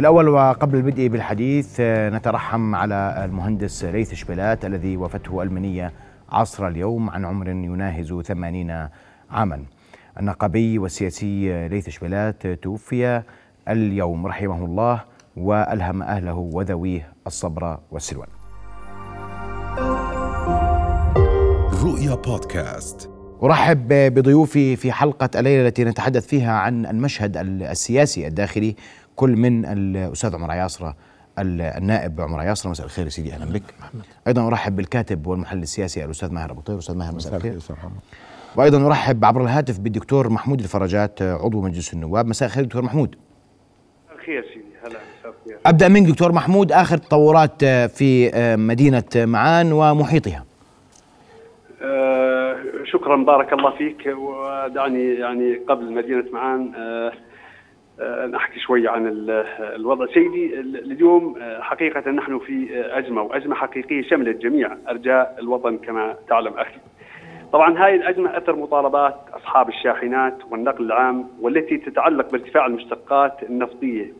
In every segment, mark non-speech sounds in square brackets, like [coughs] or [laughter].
في الأول وقبل البدء بالحديث نترحم على المهندس ليث شبلات الذي وفته المنية عصر اليوم عن عمر يناهز ثمانين عاما. النقابي والسياسي ليث شبلات توفي اليوم رحمه الله وألهم أهله وذويه الصبر والسلوان. رؤيا بودكاست. أرحب بضيوفي في حلقة الليلة التي نتحدث فيها عن المشهد السياسي الداخلي كل من الأستاذ عمر عياصرة النائب عمر عياصرة مساء الخير سيدي أهلا بك. أيضا أرحب بالكاتب والمحلل السياسي الأستاذ ماهر أبو طير أستاذ ماهر مساء الخير. وأيضا أرحب عبر الهاتف بالدكتور محمود الفرجات عضو مجلس النواب. مساء الخير دكتور محمود. الخير سيدي. هلا مساء الخير. أبدأ منك دكتور محمود. آخر تطورات في مدينة معان ومحيطها. آه شكرا بارك الله فيك. ودعني يعني قبل مدينة معان آه آه نحكي شوي عن الوضع. سيدي اليوم حقيقة نحن في أزمة وأزمة حقيقية شملت جميع أرجاء الوطن كما تعلم أخي طبعا هاي الأزمة أثر مطالبات أصحاب الشاحنات والنقل العام والتي تتعلق بارتفاع المشتقات النفطية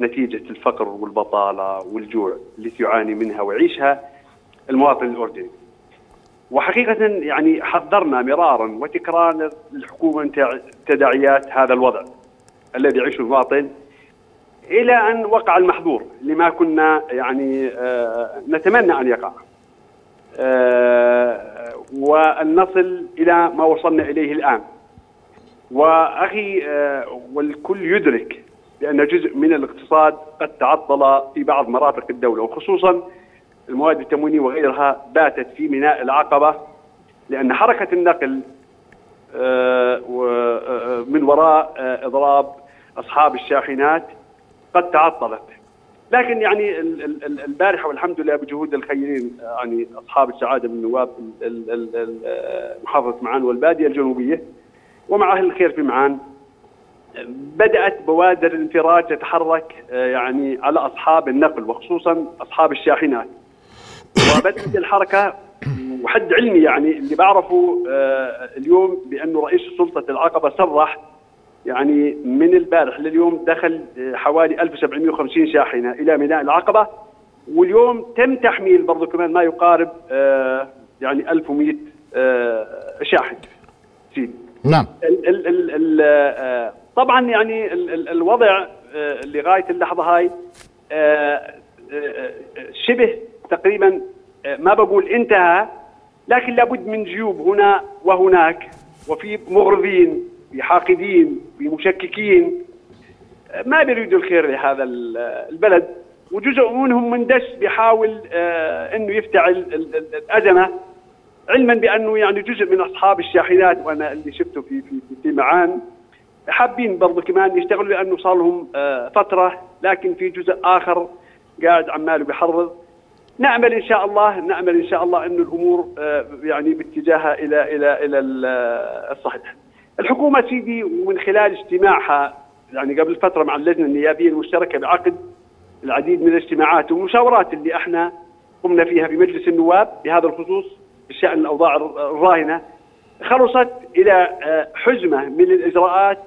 نتيجة الفقر والبطالة والجوع التي يعاني منها ويعيشها المواطن الأردني. وحقيقة يعني حذرنا مرارا وتكرارا للحكومة من تداعيات هذا الوضع. الذي يعيشه المواطن إلى أن وقع المحظور لما كنا يعني آه نتمنى أن يقع. آه وأن نصل إلى ما وصلنا إليه الآن. وأخي آه والكل يدرك بأن جزء من الاقتصاد قد تعطل في بعض مرافق الدولة وخصوصا المواد التموينية وغيرها باتت في ميناء العقبة لأن حركة النقل من وراء إضراب أصحاب الشاحنات قد تعطلت. لكن يعني البارحة والحمد لله بجهود الخيرين يعني أصحاب السعادة من النواب محافظة معان والبادية الجنوبية ومع أهل الخير في معان بدأت بوادر الانفراج تتحرك يعني على أصحاب النقل وخصوصا أصحاب الشاحنات. [coughs] وبدأت الحركة وحد علمي يعني اللي بعرفه اليوم بانه رئيس سلطة العقبة صرح يعني من البارح لليوم دخل حوالي 1750 شاحنة إلى ميناء العقبة واليوم تم تحميل برضه كمان ما يقارب آه يعني 1100 آه شاحن. سيدي نعم. ال ال ال ال آه طبعا يعني ال ال الوضع لغاية اللحظة هاي شبه تقريبا ما بقول انتهى لكن لابد من جيوب هنا وهناك وفي مغرضين. في حاقدين في مشككين ما بيريدوا الخير لهذا البلد. وجزء منهم مندس بيحاول إنه يفتعل الأزمة علما بأنه يعني جزء من أصحاب الشاحنات وأنا اللي شفته في في في معان حابين برضه كمان يشتغلوا لأنه صار لهم فترة لكن في جزء آخر قاعد عماله بيحرض نأمل إن شاء الله نأمل إن شاء الله إنه الأمور يعني باتجاهها إلى إلى إلى الصحيح. الحكومة سيدي ومن خلال اجتماعها يعني قبل فترة مع اللجنة النيابية المشتركة بعقد العديد من الاجتماعات والمشاورات اللي إحنا قمنا فيها في مجلس النواب بهذا الخصوص بشأن الأوضاع الراهنة خلصت إلى حزمة من الإجراءات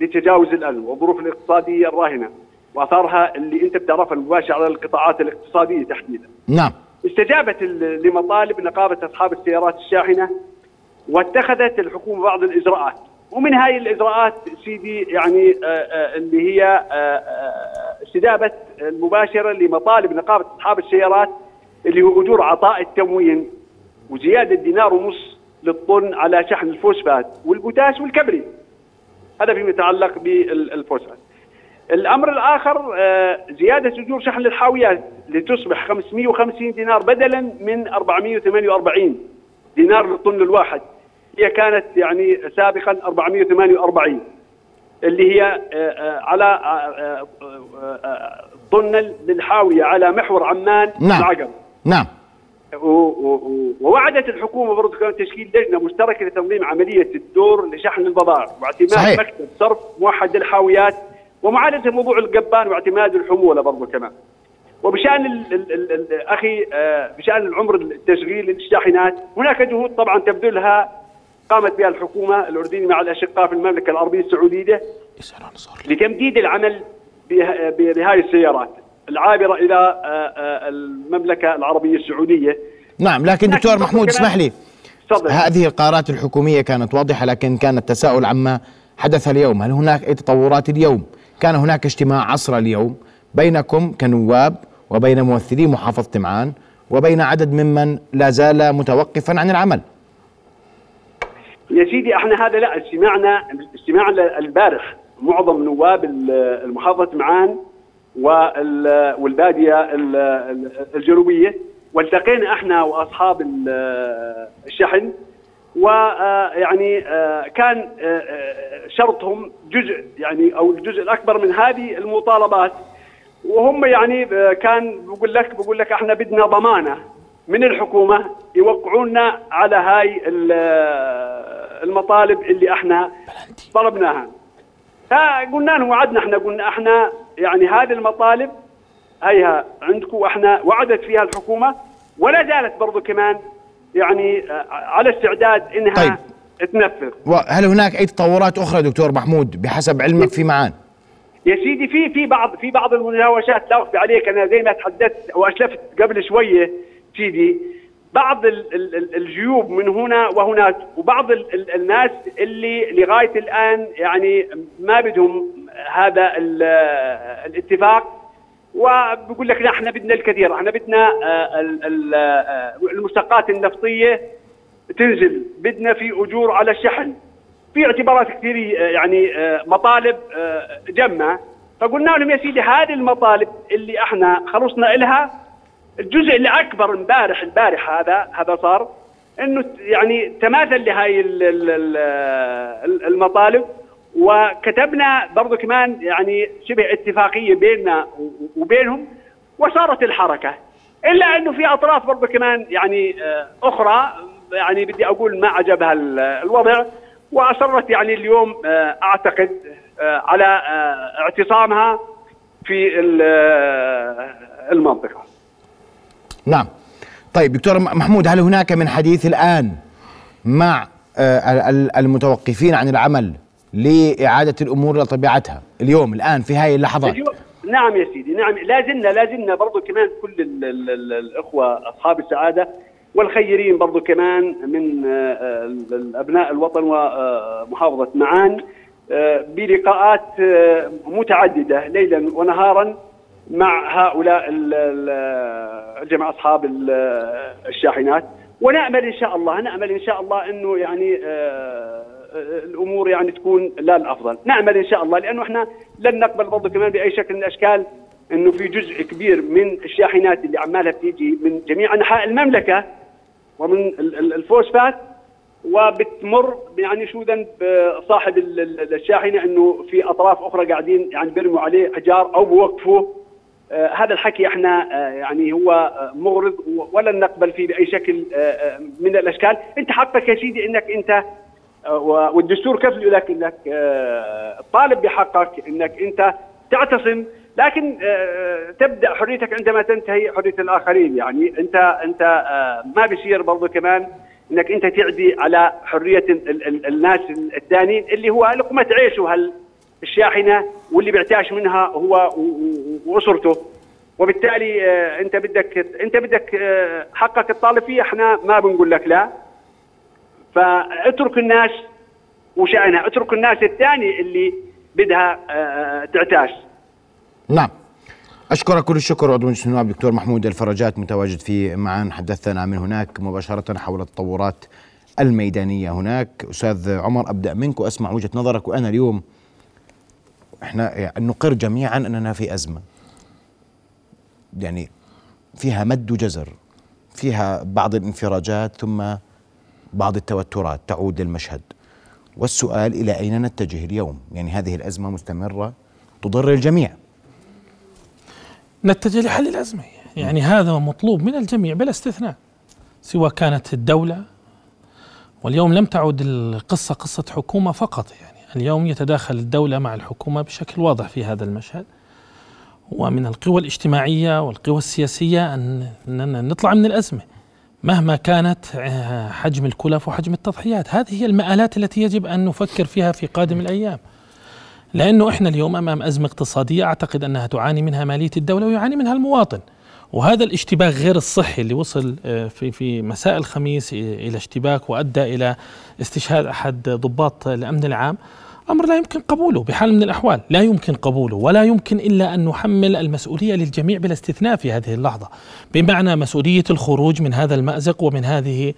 لتجاوز الأزمة والظروف الاقتصادية الراهنة وآثارها اللي أنت بتعرفها المباشرة على القطاعات الاقتصادية تحديدا. نعم. استجابت لمطالب نقابة أصحاب السيارات الشاحنة واتخذت الحكومة بعض الإجراءات ومن هاي الإجراءات سيدي يعني آآ آآ اللي هي آآ استجابة المباشرة لمطالب نقابة أصحاب السيارات اللي هو أجور عطاء التموين وزيادة دينار ونص للطن على شحن الفوسفات والبوتاس والكبري. هذا فيما يتعلق بالفوسفات. الأمر الآخر زيادة أجور شحن الحاويات لتصبح 550 دينار بدلا من 448 دينار للطن الواحد. هي كانت يعني سابقا 448 اللي هي على طن للحاوية على محور عمان نعم. العقب. نعم. ووعدت الحكومة برضه كمان تشكيل لجنة مشتركة لتنظيم عملية الدور لشحن البضائع واعتماد صحيح. مكتب صرف موحد للحاويات ومعالجة موضوع القبان واعتماد الحمولة برضه كمان. وبشأن ال ال ال ال أخي آه بشأن العمر التشغيل للشاحنات هناك جهود طبعا تبذلها قامت بها الحكومة الاردنيه مع الاشقاء في المملكة العربية السعودية لتمديد العمل بهذه السيارات العابرة إلى آه، آه، المملكة العربية السعودية. نعم لكن دكتور محمود اسمح لي. هذه القرارات الحكومية كانت واضحة لكن كان التساؤل عما حدث اليوم. هل هناك أي تطورات اليوم؟ كان هناك اجتماع عصر اليوم بينكم كنواب وبين ممثلي محافظه تمعان وبين عدد ممن لا زال متوقفا عن العمل. يا سيدي إحنا هذا لا اجتماعنا اجتماع البارح معظم نواب المحافظة معان والبادية الجنوبية. والتقينا إحنا وأصحاب الشحن. ويعني كان شرطهم جزء يعني أو الجزء الأكبر من هذه المطالبات. وهم يعني كان بقول لك بقول لك إحنا بدنا ضمانة. من الحكومة يوقعونا على هاي المطالب اللي إحنا طلبناها فقلنا لهم وعدنا إحنا قلنا إحنا يعني هذه المطالب هيها عندكم وإحنا وعدت فيها الحكومة ولا زالت برضو كمان يعني آه، على استعداد إنها طيب. تنفذ وهل هناك أي تطورات أخرى دكتور محمود بحسب علمك في معان؟ يا سيدي في في بعض في بعض المناوشات لا أخفي عليك أنا زي ما تحدثت واشلفت قبل شوية سيدي بعض الجيوب من هنا وهناك وبعض الناس اللي لغاية الآن يعني ما بدهم هذا الاتفاق. وبقول لك إحنا بدنا الكثير إحنا بدنا آه، آه، المشتقات النفطية تنزل. بدنا في أجور على الشحن. في اعتبارات كثير آه، يعني مطالب جمة. فقلنا لهم يا سيدي هذه المطالب اللي إحنا خلصنا لها الجزء الاكبر امبارح البارح هذا هذا صار إنه يعني تماثل لهي المطالب وكتبنا برضو كمان يعني شبه اتفاقية بيننا وبينهم وصارت الحركة. إلا إنه في أطراف برضو كمان يعني آه، أخرى يعني بدي أقول ما عجبها الوضع وأصرت يعني اليوم آه، أعتقد آه، على اعتصامها في المنطقة. نعم. طيب دكتور محمود هل هناك من حديث الآن مع آه، المتوقفين عن العمل لإعادة الأمور إلى طبيعتها اليوم الآن في هذه اللحظات؟ نعم يا سيدي نعم. لا زلنا لا زلنا برضو كمان كل ال ال ال الإخوة أصحاب السعادة والخيرين برضو كمان من آه، أبناء الوطن ومحافظة معان آه، بلقاءات متعددة ليلا ونهارا. مع هؤلاء الجماعة أصحاب الشاحنات. ونأمل إن شاء الله نأمل إن شاء الله أنه يعني آه، الأمور يعني تكون لا الأفضل. نأمل إن شاء الله لأنه إحنا لن نقبل برضه كمان بأي شكل من الأشكال أنه في جزء كبير من الشاحنات اللي عمالها بتيجي من جميع أنحاء المملكة ومن الفوسفات. وبتمر يعني شو ذنب صاحب الشاحنة إنه في أطراف أخرى قاعدين يعني بيرموا عليه حجار أو بوقفوا آه، هذا الحكي إحنا آه، يعني هو آه، مغرض ولن نقبل فيه بأي شكل من الأشكال، أنت حقك يا سيدي إنك أنت والدستور كفل لك انك طالب بحقك إنك أنت تعتصم لكن تبدأ حريتك عندما تنتهي حرية الآخرين. يعني أنت أنت ما بيصير برضه كمان إنك أنت تعدي على حرية الناس الثانيين اللي هو لقمة عيشه هل الشاحنة واللي بيعتاش منها هو وأسرته. وبالتالي آه، أنت بدك أنت بدك آه، حقك تطالب فيه. إحنا ما بنقول لك لا. فاترك الناس وشأنها. اترك الناس الثاني اللي بدها آه، تعتاش. نعم. أشكرك كل الشكر عضو مجلس النواب دكتور محمود الفرجات متواجد في معان. حدثنا من هناك مباشرة حول التطورات الميدانية هناك. أستاذ عمر أبدأ منك وأسمع وجهة نظرك. وأنا اليوم إحنا نقر جميعا أننا في أزمة. يعني فيها مد وجزر فيها بعض الانفراجات ثم بعض التوترات تعود للمشهد. والسؤال إلى أين نتجه اليوم؟ يعني هذه الأزمة مستمرة تضر الجميع. نتجه لحل الأزمة. يعني هذا مطلوب من الجميع بلا استثناء سواء كانت الدولة. واليوم لم تعد القصة قصة حكومة فقط يعني. اليوم يتداخل الدولة مع الحكومة بشكل واضح في هذا المشهد. ومن القوى الاجتماعية والقوى السياسية أن نطلع من الأزمة. مهما كانت آه، حجم الكلف وحجم التضحيات هذه هي المآلات التي يجب أن نفكر فيها في قادم الأيام. لأنه إحنا اليوم أمام أزمة اقتصادية أعتقد أنها تعاني منها مالية الدولة ويعاني منها المواطن. وهذا الاشتباك غير الصحي اللي وصل آه، في في مساء الخميس إلى اشتباك وأدى إلى استشهاد أحد ضباط الأمن العام. أمر لا يمكن قبوله بحال من الأحوال، لا يمكن قبوله ولا يمكن إلا أن نحمل المسؤولية للجميع بلا استثناء في هذه اللحظة، بمعنى مسؤولية الخروج من هذا المأزق ومن هذه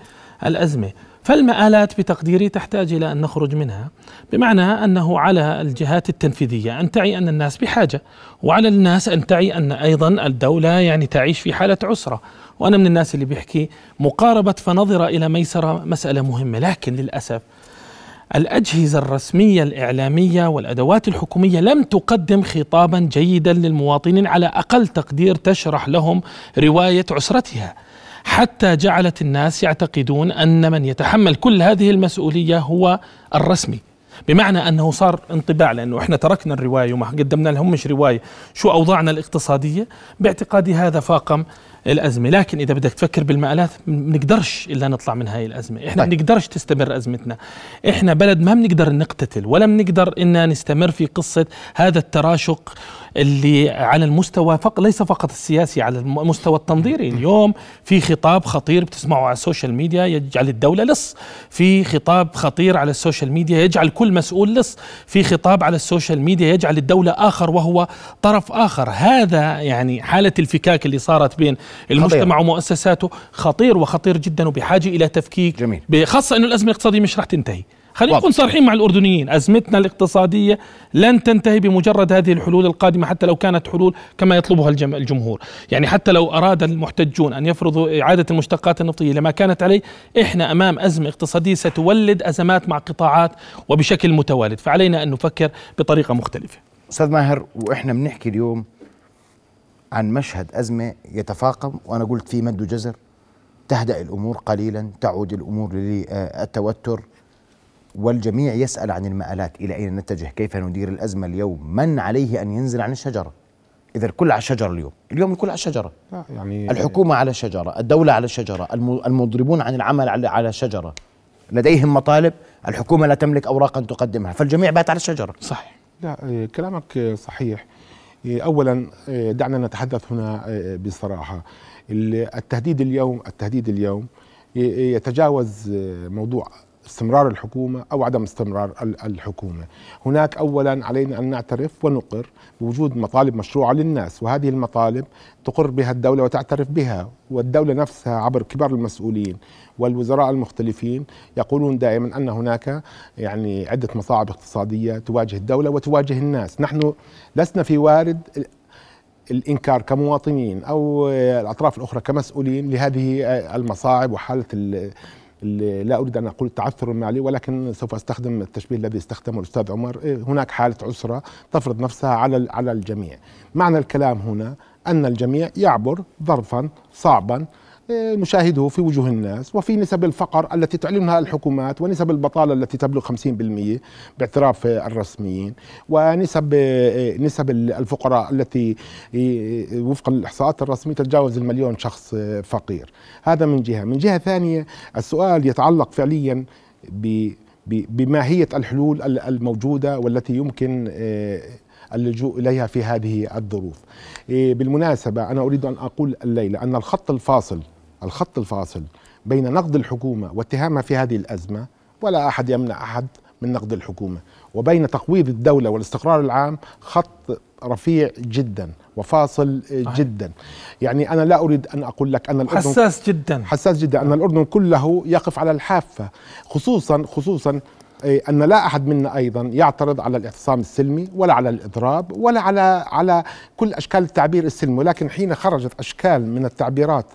الأزمة. فالمآلات بتقديري تحتاج إلى أن نخرج منها بمعنى أنه على الجهات التنفيذية أن تعي أن الناس بحاجة وعلى الناس أن تعي أن أيضا الدولة يعني تعيش في حالة عسرة. وأنا من الناس اللي بيحكي مقاربة فنظر إلى ميسرة مسألة مهمة لكن للأسف الأجهزة الرسمية الإعلامية والأدوات الحكومية لم تقدم خطابا جيدا للمواطنين على أقل تقدير تشرح لهم رواية عسرتها. حتى جعلت الناس يعتقدون أن من يتحمل كل هذه المسؤولية هو الرسمي. بمعنى أنه صار انطباع لأنه إحنا تركنا الرواية وما قدمنا لهم مش رواية. شو أوضاعنا الاقتصادية؟ باعتقادي هذا فاقم الأزمة. لكن إذا بدك تفكر بالمآلات بنقدرش إلا نطلع من هاي الأزمة. إحنا طيب. بنقدرش تستمر أزمتنا. إحنا بلد ما بنقدر نقتتل ولا بنقدر ان نستمر في قصة هذا التراشق اللي على المستوى فق ليس فقط السياسي على المستوى التنظيري. اليوم في خطاب خطير بتسمعه على ال social media يجعل الدولة لص. في خطاب خطير على ال social media يجعل كل مسؤول لص. في خطاب على ال social media يجعل الدولة آخر وهو طرف آخر. هذا يعني حالة الفكاك اللي صارت بين المجتمع خطير. ومؤسساته خطير وخطير جدا وبحاجة إلى تفكيك. جميل. خاصة أنه الأزمة الاقتصادية مش رح تنتهي. خلينا نكون صريحين مع الأردنيين. أزمتنا الاقتصادية لن تنتهي بمجرد هذه الحلول القادمة حتى لو كانت حلول كما يطلبها الجمهور. يعني حتى لو أراد المحتجون أن يفرضوا إعادة المشتقات النفطية لما كانت عليه إحنا أمام أزمة اقتصادية ستولد أزمات مع قطاعات وبشكل متوالد. فعلينا أن نفكر بطريقة مختلفة. أستاذ ماهر وإحنا بنحكي اليوم عن مشهد أزمة يتفاقم وأنا قلت في مد وجزر تهدأ الأمور قليلا تعود الأمور للتوتر والجميع يسأل عن المآلات إلى أين نتجه؟ كيف ندير الأزمة اليوم؟ من عليه أن ينزل عن الشجرة؟ إذا الكل على الشجرة اليوم اليوم الكل على الشجرة. يعني الحكومة على الشجرة الدولة على الشجرة المضربون عن العمل على الشجرة. لديهم مطالب الحكومة لا تملك أوراقا تقدمها فالجميع بات على الشجرة. صحيح. لا إيه، كلامك صحيح. اولا إيه، دعنا نتحدث هنا بصراحة. التهديد اليوم التهديد اليوم يتجاوز موضوع استمرار الحكومة أو عدم استمرار الحكومة. هناك أولا علينا أن نعترف ونقر بوجود مطالب مشروعة للناس وهذه المطالب تقر بها الدولة وتعترف بها والدولة نفسها عبر كبار المسؤولين والوزراء المختلفين يقولون دائما أن هناك يعني عدة مصاعب اقتصادية تواجه الدولة وتواجه الناس. نحن لسنا في وارد الإنكار كمواطنين أو الأطراف الأخرى كمسؤولين لهذه المصاعب وحالة لا أريد أن أقول التعثر المالي ولكن سوف أستخدم التشبيه الذي استخدمه الأستاذ عمر. إيه، هناك حالة عسرة تفرض نفسها على على الجميع. معنى الكلام هنا أن الجميع يعبر ظرفا صعبا نشاهده في وجوه الناس وفي نسب الفقر التي تعلنها الحكومات ونسب البطالة التي تبلغ 50% باعتراف الرسميين ونسب نسب الفقراء التي وفقا للإحصاءات الرسمية تتجاوز المليون شخص فقير هذا من جهة من جهة ثانية السؤال يتعلق فعليا بماهية الحلول الموجودة والتي يمكن اللجوء إليها في هذه الظروف. بالمناسبة أنا أريد أن أقول الليلة أن الخط الفاصل الخط الفاصل بين نقد الحكومة واتهامها في هذه الأزمة ولا أحد يمنع أحد من نقد الحكومة. وبين تقويض الدولة والاستقرار العام خط رفيع جدا وفاصل جدا. يعني أنا لا أريد أن أقول لك أن الأردن حساس جدا. حساس جدا. أن الأردن كله يقف على الحافة خصوصا خصوصا أن لا أحد منا أيضا يعترض على الاعتصام السلمي ولا على الإضراب ولا على على كل أشكال التعبير السلمي. ولكن حين خرجت أشكال من التعبيرات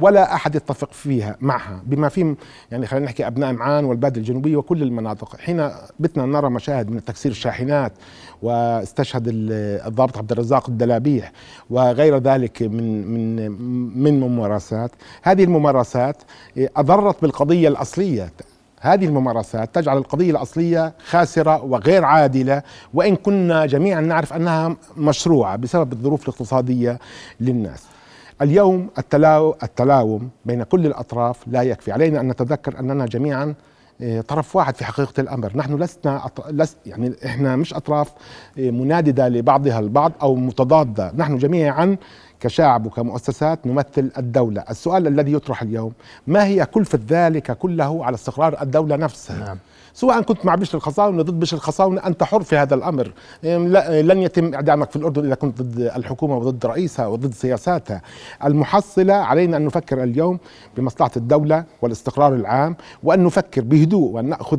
ولا أحد يتفق فيها معها بما فيهم يعني خلينا نحكي أبناء معان والباديه الجنوبية وكل المناطق. حين بتنا نرى مشاهد من تكسير الشاحنات واستشهد الضابط عبد الرزاق الدلابيح وغير ذلك من من من ممارسات. هذه الممارسات أضرت بالقضية الأصلية. هذه الممارسات تجعل القضية الأصلية خاسرة وغير عادلة وإن كنا جميعا نعرف أنها مشروعة بسبب الظروف الاقتصادية للناس. اليوم التلاو التلاوم بين كل الأطراف لا يكفي علينا أن نتذكر أننا جميعا آه، طرف واحد في حقيقة الأمر نحن لسنا. لس يعني إحنا مش أطراف آه، مناددة لبعضها البعض أو متضادة نحن جميعا كشعب وكمؤسسات نمثل الدولة السؤال الذي يطرح اليوم ما هي كلفة ذلك كله على استقرار الدولة نفسها نعم. سواء كنت مع بشر الخصاونة ضد بشر الخصاونة أنت حر في هذا الأمر. لن يتم إعدامك في الأردن إذا كنت ضد الحكومة وضد رئيسها وضد سياساتها. المحصلة علينا أن نفكر اليوم بمصلحة الدولة والاستقرار العام وأن نفكر بهدوء وأن نأخذ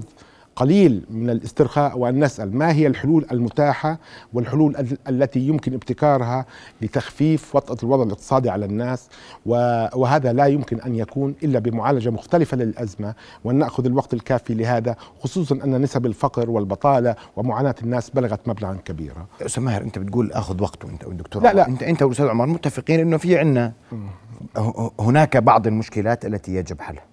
قليل من الاسترخاء وان نسال ما هي الحلول المتاحة والحلول التي يمكن ابتكارها لتخفيف وطأة الوضع الاقتصادي على الناس؟ وهذا لا يمكن أن يكون إلا بمعالجة مختلفة للأزمة وان ناخذ الوقت الكافي لهذا خصوصا أن نسب الفقر والبطالة ومعاناة الناس بلغت مبلغا كبيرا. أستاذ ماهر أنت بتقول آخذ وقت وأنت والدكتور لا لا. أنت أنت والاستاذ عمر متفقين إنه في عندنا هناك بعض المشكلات التي يجب حلها.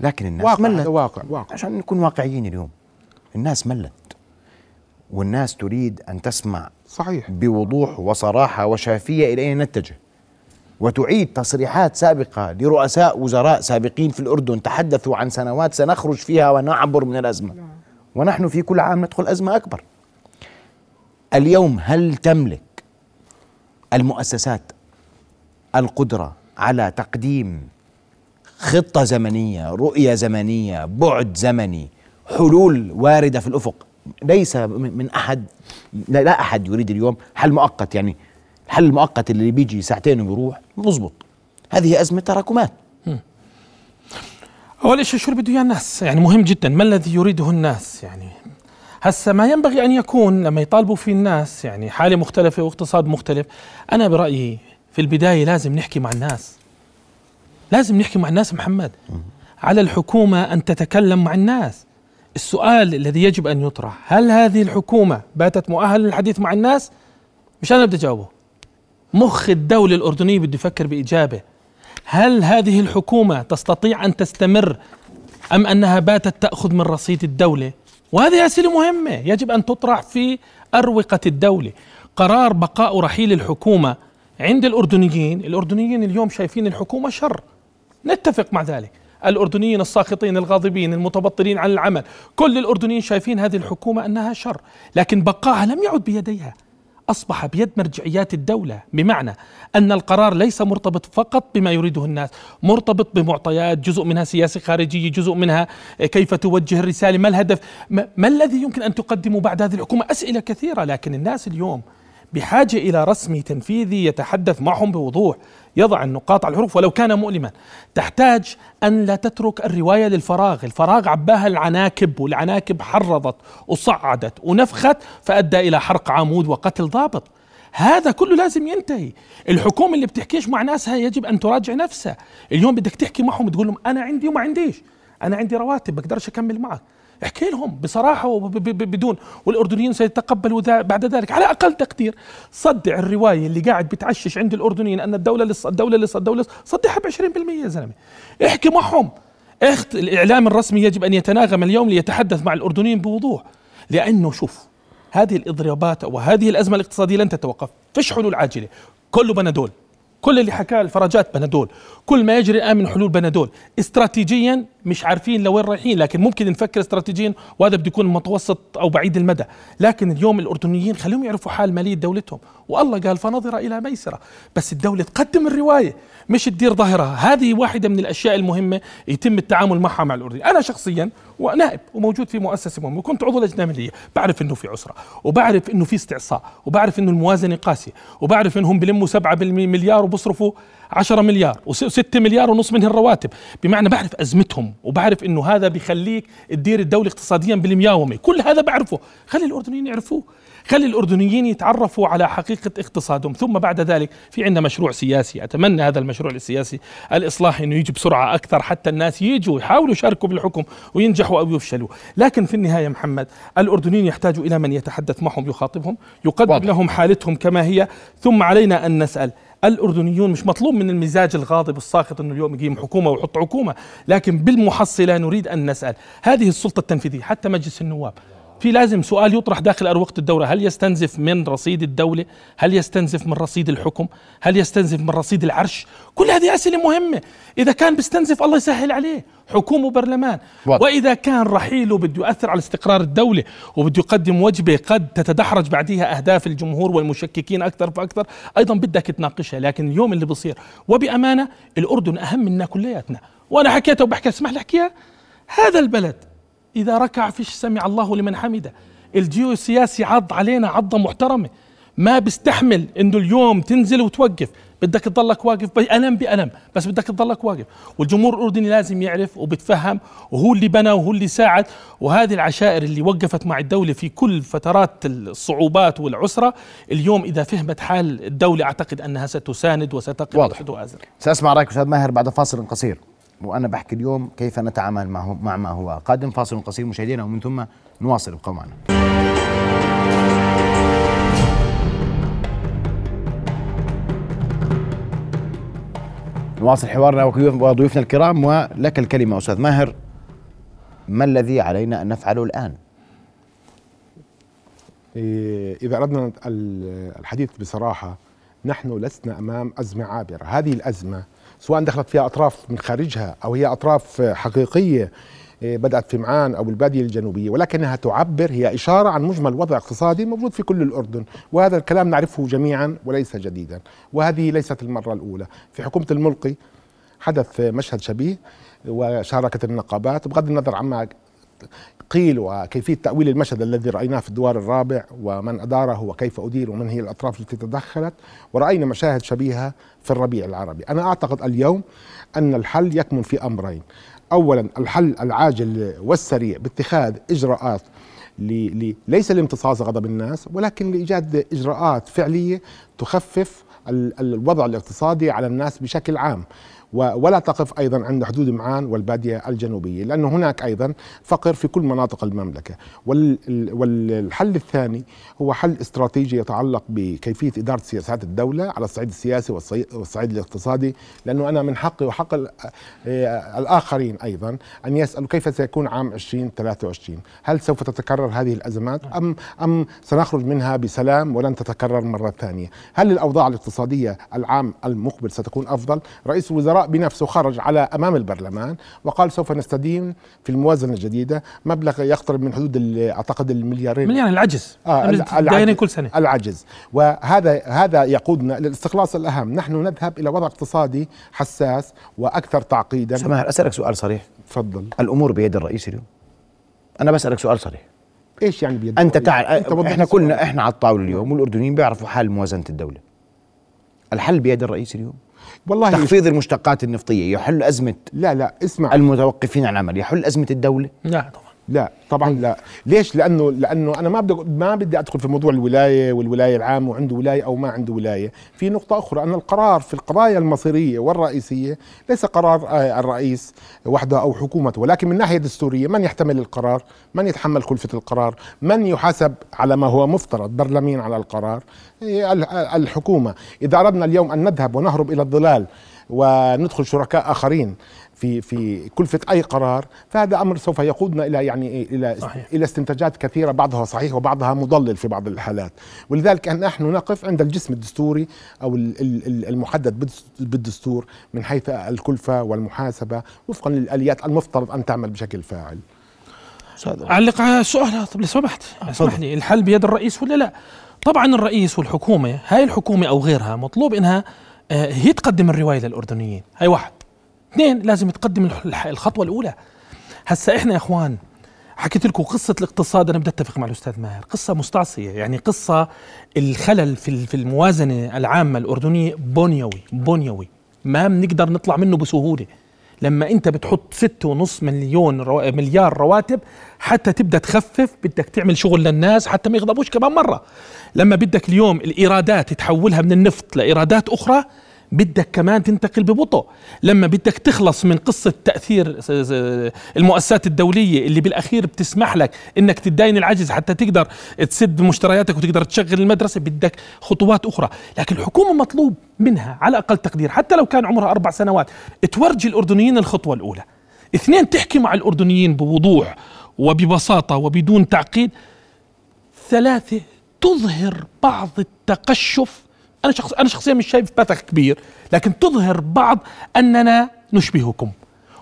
لكن الناس واقع ملت. واقع. واقع. عشان نكون واقعيين اليوم الناس ملت. والناس تريد أن تسمع صحيح. بوضوح وصراحة وشافية إلى أين نتجه. وتعيد تصريحات سابقة لرؤساء وزراء سابقين في الأردن تحدثوا عن سنوات سنخرج فيها ونعبر من الأزمة. ونحن في كل عام ندخل أزمة أكبر. اليوم هل تملك المؤسسات القدرة على تقديم خطة زمنية رؤية زمنية بعد زمني حلول واردة في الأفق. ليس من أحد لا أحد يريد اليوم حل مؤقت يعني الحل المؤقت اللي بيجي ساعتين وبيروح بظبط هذه أزمة تراكمات. أول شيء شو بده إياه الناس؟ يعني مهم جدا ما الذي يريده الناس؟ يعني هسا ما ينبغي أن يكون لما يطالبوا فيه الناس يعني حالة مختلفة واقتصاد مختلف. أنا برأيي في البداية لازم نحكي مع الناس. لازم نحكي مع الناس محمد. على الحكومة أن تتكلم مع الناس. السؤال الذي يجب أن يطرح هل هذه الحكومة باتت مؤهلة للحديث مع الناس؟ مش أنا بدي أجاوبه. مخ الدولة الأردنية بده يفكر بإجابة. هل هذه الحكومة تستطيع أن تستمر أم أنها باتت تأخذ من رصيد الدولة؟ وهذه أسئلة مهمة يجب أن تطرح في أروقة الدولة. قرار بقاء ورحيل الحكومة عند الأردنيين. الأردنيين اليوم شايفين الحكومة شر. نتفق مع ذلك. الأردنيين الساخطين الغاضبين المتبطلين عن العمل كل الأردنيين شايفين هذه الحكومة أنها شر لكن بقائها لم يعد بيديها. أصبح بيد مرجعيات الدولة بمعنى أن القرار ليس مرتبط فقط بما يريده الناس مرتبط بمعطيات جزء منها سياسة خارجية جزء منها كيف توجه الرسالة ما الهدف ما, ما الذي يمكن أن تقدمه بعد هذه الحكومة؟ أسئلة كثيرة لكن الناس اليوم بحاجة إلى رسم تنفيذي يتحدث معهم بوضوح يضع النقاط على الحروف ولو كان مؤلما. تحتاج أن لا تترك الرواية للفراغ. الفراغ عباها العناكب والعناكب حرضت وصعدت ونفخت فأدى إلى حرق عمود وقتل ضابط. هذا كله لازم ينتهي. الحكومة اللي بتحكيش مع ناسها يجب أن تراجع نفسها. اليوم بدك تحكي معهم تقول لهم أنا عندي وما عنديش. أنا عندي رواتب بقدرش أكمل معك. احكي لهم بصراحة وبدون والأردنيين سيتقبلوا بعد ذلك. على أقل تقدير صدع الرواية اللي قاعد بتعشش عند الأردنيين أن الدولة لسه الدولة لسه الدولة لسه صدعها ب 20% يا زلمة. احكي معهم. اخت الإعلام الرسمي يجب أن يتناغم اليوم ليتحدث مع الأردنيين بوضوح لأنه شوف هذه الإضرابات وهذه الأزمة الاقتصادية لن تتوقف فيش حلول عاجلة كله بنادول. كل اللي حكاه الفرجات بنادول كل ما يجري الان من حلول بنادول. استراتيجيا مش عارفين لوين رايحين لكن ممكن نفكر استراتيجيا وهذا بده يكون متوسط أو بعيد المدى. لكن اليوم الأردنيين خليهم يعرفوا حال مالية دولتهم. والله قال فنظر إلى ميسرة. بس الدولة تقدم الرواية مش تدير ظاهرها هذه واحدة من الأشياء المهمة يتم التعامل معها مع الأردن. أنا شخصيا ونائب وموجود في مؤسسة مهمة. وكنت عضو لجنة مالية بعرف أنه في عسرة وبعرف أنه في استعصاء وبعرف أنه الموازنة قاسية وبعرف أنهم بلموا 7 مليار وبصرفوا 10 مليار و6 مليار ونص منها الرواتب بمعنى بعرف أزمتهم وبعرف أنه هذا بيخليك تدير الدولة اقتصاديا بالمياومة. كل هذا بعرفه. خلي الأردنيين يعرفوه. خلي الأردنيين يتعرفوا على حقيقة اقتصادهم. ثم بعد ذلك في عندنا مشروع سياسي. أتمنى هذا المشروع السياسي الإصلاح أنه يجي بسرعة أكثر حتى الناس يجوا يحاولوا يشاركوا بالحكم وينجحوا أو يفشلوا. لكن في النهاية محمد الأردنيين يحتاجوا إلى من يتحدث معهم يخاطبهم يقدم واضح. لهم حالتهم كما هي ثم علينا أن نسأل. الأردنيون مش مطلوب من المزاج الغاضب الساخط إنه اليوم يقيم حكومة ويحط حكومة لكن بالمحصلة نريد أن نسأل. هذه السلطة التنفيذية حتى مجلس النواب. في لازم سؤال يطرح داخل أروقة الدولة. هل يستنزف من رصيد الدولة؟ هل يستنزف من رصيد الحكم؟ هل يستنزف من رصيد العرش؟ كل هذه أسئلة مهمة. إذا كان بيستنزف الله يسهل عليه. حكومة وبرلمان. واضح. وإذا كان رحيله بده يؤثر على استقرار الدولة وبده يقدم وجبة قد تتدحرج بعدها أهداف الجمهور والمشككين أكثر فأكثر أيضا بدك تناقشها. لكن اليوم اللي بصير وبأمانة الأردن أهم منا كلياتنا. وأنا حكيتها وبحكي اسمح لي أحكيها؟ هذا البلد إذا ركع فيش سمع الله لمن حمده. الجيوسياسي عض علينا عضة محترمة. ما بيستحمل إنه اليوم تنزل وتوقف. بدك تضلك واقف بألم بألم. بس بدك تضلك واقف. والجمهور الأردني لازم يعرف وبتفهم وهو اللي بنى وهو اللي ساعد. وهذه العشائر اللي وقفت مع الدولة في كل فترات الصعوبات والعسرة اليوم إذا فهمت حال الدولة أعتقد أنها ستساند وستقف واضح. وستؤازر. سأسمع رأيك أستاذ ماهر بعد فاصل قصير. وأنا بحكي اليوم كيف نتعامل مع ما هو. قادم فاصل قصير مشاهدينا ومن ثم نواصل. ابقوا معنا. نواصل حوارنا وضيوفنا الكرام ولك الكلمة أستاذ ماهر. ما الذي علينا أن نفعله الآن؟ إيه، إذا أردنا ال- الحديث بصراحة نحن لسنا أمام أزمة عابرة. هذه الأزمة سواء دخلت فيها أطراف من خارجها أو هي أطراف حقيقية إيه، بدأت في معان أو البادية الجنوبية ولكنها تعبر هي إشارة عن مجمل وضع اقتصادي موجود في كل الأردن وهذا الكلام نعرفه جميعا وليس جديدا وهذه ليست المرة الأولى. في حكومة الملقي حدث مشهد شبيه وشاركت النقابات بغض النظر عما قيل وكيفية تأويل المشهد الذي رأيناه في الدوار الرابع ومن أداره وكيف أدير ومن هي الأطراف التي تدخلت ورأينا مشاهد شبيهة في الربيع العربي. أنا أعتقد اليوم أن الحل يكمن في أمرين. أولا الحل العاجل والسريع باتخاذ إجراءات ل- ل- ليس لامتصاص غضب الناس ولكن لإيجاد إجراءات فعلية تخفف ال- الوضع الاقتصادي على الناس بشكل عام. ولا تقف أيضا عند حدود معان والبادية الجنوبية لأن هناك أيضا فقر في كل مناطق المملكة. وال- ال- والحل الثاني هو حل استراتيجي يتعلق بكيفية إدارة سياسات الدولة على الصعيد السياسي والصعيد الاقتصادي لأنه أنا من حقي وحق آه، الآخرين أيضا أن يسألوا كيف سيكون عام 2023 هل سوف تتكرر هذه الأزمات ام أم سنخرج منها بسلام ولن تتكرر مرة ثانية؟ هل الأوضاع الاقتصادية العام المقبل ستكون أفضل؟ رئيس الوزراء بنفسه خرج على أمام البرلمان وقال سوف نستدين في الموازنة الجديدة. مبلغ يقترب من حدود أعتقد المليارين. مليان العجز. آه اللي الع- دايرين كل سنة. العجز. وهذا هذا يقودنا للاستخلاص الأهم. نحن نذهب إلى وضع اقتصادي حساس وأكثر تعقيدا. ماهر أسألك سؤال صريح. تفضل. الأمور بيد الرئيس اليوم. أنا بسألك سؤال صريح. إيش يعني بيد أنت الرئيس؟ تعال وضح إحنا كلنا. إحنا على الطاوله اليوم والأردنيين بيعرفوا حال موازنة الدولة. الحل بيد الرئيس اليوم؟ والله تخفيض المشتقات النفطية يحل أزمة لا لا اسمع. المتوقفين عن العمل يحل أزمة الدولة؟ لا طبعا. لا طبعا لا. ليش؟ لأنه لأنه أنا ما بدي ما بدي أدخل في موضوع الولاية والولاية العامه وعنده ولاية أو ما عنده ولاية. في نقطة أخرى أن القرار في القضايا المصيرية والرئيسية ليس قرار آه، الرئيس وحده أو حكومته ولكن من ناحية دستورية من يحتمل القرار من يتحمل كلفه القرار من يحاسب على ما هو مفترض برلمين على القرار هي ال- الحكومة. إذا أردنا اليوم أن نذهب ونهرب إلى الظلال وندخل شركاء آخرين في في كلفه أي قرار فهذا أمر سوف يقودنا إلى يعني إيه إلى صحيح. إلى استنتاجات كثيرة بعضها صحيح وبعضها مضلل في بعض الحالات. ولذلك نحن نقف عند الجسم الدستوري أو ال- ال- ال- المحدد بالدس- بالدستور من حيث الكلفة والمحاسبة وفقا للآليات المفترض أن تعمل بشكل فاعل. علق على السؤال طب لو سمحت اسمح لي الحل بيد الرئيس ولا لا؟ طبعا الرئيس والحكومة هاي الحكومة أو غيرها مطلوب إنها آه، هي تقدم الرواية للأردنيين. هاي واحد. اثنين لازم تقدم الخطوة الأولى. هسا إحنا يا إخوان حكيت لكم قصة الاقتصاد أنا بدي أتفق مع الأستاذ ماهر. قصة مستعصية يعني قصة الخلل في في الموازنة العامة الأردنية بنيوي بنيوي. ما بنقدر نطلع منه بسهولة. لما أنت بتحط ستة ونص مليون رو... مليار رواتب حتى تبدأ تخفف بدك تعمل شغل للناس حتى ما يغضبوش كمان مرة. لما بدك اليوم الإيرادات تحولها من النفط لإيرادات أخرى بدك كمان تنتقل ببطء. لما بدك تخلص من قصة تأثير المؤسسات الدولية اللي بالأخير بتسمح لك إنك تداين العجز حتى تقدر تسد مشترياتك وتقدر تشغل المدرسة بدك خطوات أخرى. لكن الحكومة مطلوب منها على أقل تقدير حتى لو كان عمرها أربع سنوات تورجي الأردنيين الخطوة الأولى. اثنين تحكي مع الأردنيين بوضوح وببساطة وبدون تعقيد. ثلاثة تظهر بعض التقشف أنا شخص أنا شخصيا مش شايف بثق كبير لكن تظهر بعض أننا نشبهكم.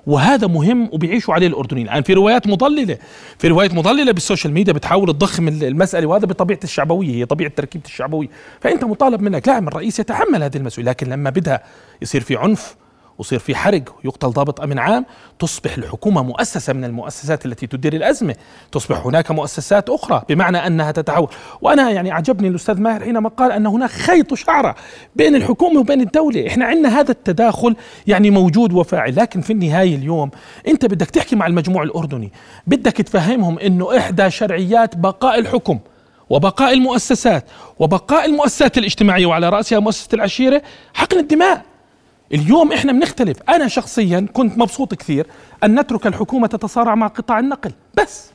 وهذا مهم وبيعيشوا عليه الأردنيين. الان في روايات مضللة في روايات مضللة بالسوشيال ميديا بتحاول تضخم المسألة وهذا بطبيعة الشعبوية هي طبيعة تركيبة الشعبوية. فأنت مطالب منك. لا الرئيس يتحمل هذه المسؤولية لكن لما بدها يصير في عنف ويصير في حرق ويقتل ضابط امن عام تصبح الحكومة مؤسسة من المؤسسات التي تدير الأزمة. تصبح هناك مؤسسات أخرى بمعنى أنها تتحول. وأنا يعني عجبني الأستاذ ماهر حينما قال أن هناك خيط شعرة بين الحكومة وبين الدولة. إحنا عندنا هذا التداخل يعني موجود وفاعل. لكن في النهاية اليوم أنت بدك تحكي مع المجموع الأردني. بدك تفهمهم إنه إحدى شرعيات بقاء الحكم وبقاء المؤسسات وبقاء المؤسسات الاجتماعية وعلى رأسها مؤسسة العشيرة حقن الدماء. اليوم إحنا بنختلف. أنا شخصيا كنت مبسوط كثير أن نترك الحكومة تتصارع مع قطاع النقل. بس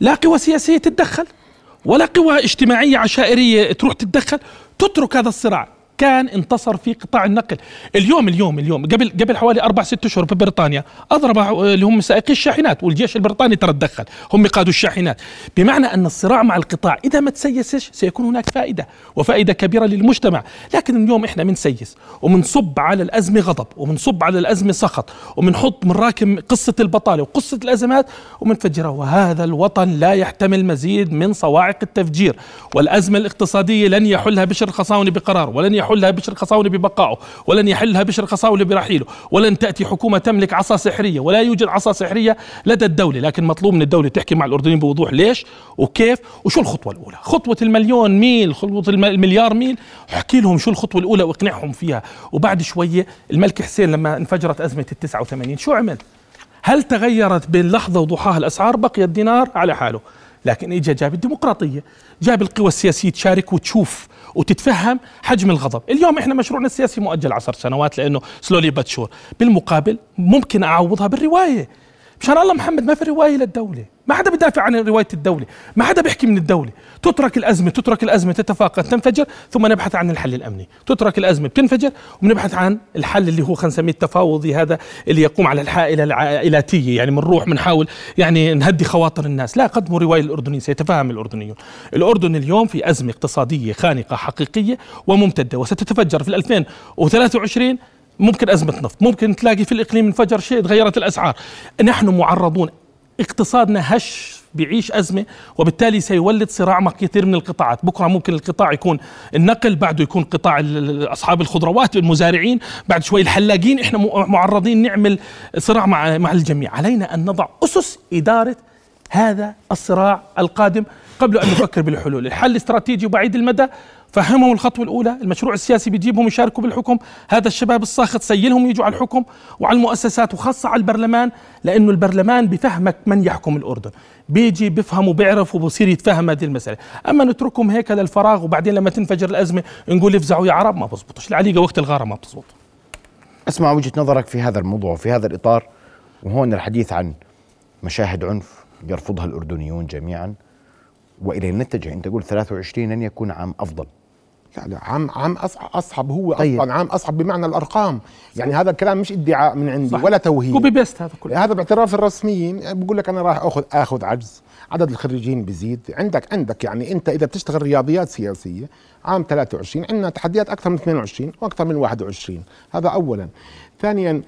لا قوى سياسية تتدخل ولا قوى اجتماعية عشائرية تروح تتدخل. تترك هذا الصراع. كان انتصر في قطاع النقل. اليوم اليوم اليوم قبل قبل حوالي أربع ست اشهر في بريطانيا أضرب اللي هم سائقي الشاحنات والجيش البريطاني ترى تدخل هم قادوا الشاحنات. بمعنى أن الصراع مع القطاع إذا ما تسيسش سيكون هناك فائدة وفائدة كبيرة للمجتمع. لكن اليوم إحنا بنسيس وبنصب على الأزمة غضب وبنصب على الأزمة سخط وبنحط بنراكم قصة البطالة وقصة الأزمات وبنفجرها وهذا الوطن لا يحتمل مزيد من صواعق التفجير والأزمة الاقتصادية لن يحلها بشر الخصاوني بقرار ولن يحل يحلها بشر قصاولة ببقائه ولن يحلها بشر قصاولة برحيله ولن تأتي حكومة تملك عصا سحرية ولا يوجد عصا سحرية لدى الدولة لكن مطلوب من الدولة تحكي مع الأردنيين بوضوح ليش وكيف وشو الخطوة الأولى؟ خطوة المليون ميل خطوة المليار ميل احكي لهم شو الخطوة الأولى واقنعهم فيها. وبعد شوية الملك حسين لما انفجرت أزمة ال 89 شو عمل؟ هل تغيرت بين لحظة وضحاها الأسعار؟ بقي الدينار على حاله. لكن اجى جاب الديمقراطية جاب القوى السياسية تشارك وتشوف وتتفهم حجم الغضب. اليوم إحنا مشروعنا السياسي مؤجل عشر سنوات لأنه slowly but sure بالمقابل ممكن أعوضها بالرواية. مشان الله محمد ما في رواية للدولة. ما حدا بدافع عن رواية الدولة. ما حدا بيحكي من الدولة. تترك الأزمة تترك الأزمة تتفاقم تنفجر ثم نبحث عن الحل الأمني. تترك الأزمة بتنفجر وبنبحث عن الحل اللي هو خلينا نسميه التفاوضي هذا اللي يقوم على الحائلة العائلاتية. يعني بنروح بنحاول يعني نهدي خواطر الناس. لا قدموا رواية للاردنيين سيتفاهم الأردنيون. الأردن اليوم في أزمة اقتصادية خانقة حقيقية وممتدة وستتفجر في 2023 ممكن أزمة نفط ممكن تلاقي في الإقليم انفجر شيء تغيرت الأسعار. نحن معرضون اقتصادنا هش بيعيش أزمة وبالتالي سيولد صراع مع كثير من القطاعات. بكرة ممكن القطاع يكون النقل بعده يكون قطاع أصحاب الخضروات المزارعين بعد شوي الحلاقين. إحنا معرضين نعمل صراع مع, مع الجميع. علينا أن نضع أسس إدارة هذا الصراع القادم. قبل أن نفكر بالحلول. الحل الاستراتيجي وبعيد المدى فهمهم الخطوة الأولى المشروع السياسي بيجيبهم يشاركوا بالحكم هذا الشباب الساخط سيلهم يجوا على الحكم وعلى المؤسسات وخاصة على البرلمان لأنه البرلمان بفهمك من يحكم الأردن. بيجي بفهم وبيعرف وبصير يتفهم هذه المسألة. أما نتركهم هيك للفراغ وبعدين لما تنفجر الأزمة نقول افزعوا يا عرب ما بزبطش. العليقة وقت الغارة ما بتزبط. أسمع وجهة نظرك في هذا الموضوع في هذا الإطار وهون الحديث عن مشاهد عنف يرفضها الأردنيون جميعا. وإلى نتجه أنت قلت 23 لن يكون عام أفضل. لا لا عام عام أصعب هو طيب. أصلا عام أصعب بمعنى الأرقام. يعني هذا الكلام مش ادعاء من عندي صح. ولا توهيم copy paste هذا كله. هذا باعتراف الرسميين بقول لك أنا راح أخذ آخذ عجز. عدد الخريجين بيزيد. عندك عندك يعني أنت إذا بتشتغل رياضيات سياسية عام 23 عندنا تحديات أكثر من 22 وأكثر من 21 هذا اولا. ثانيا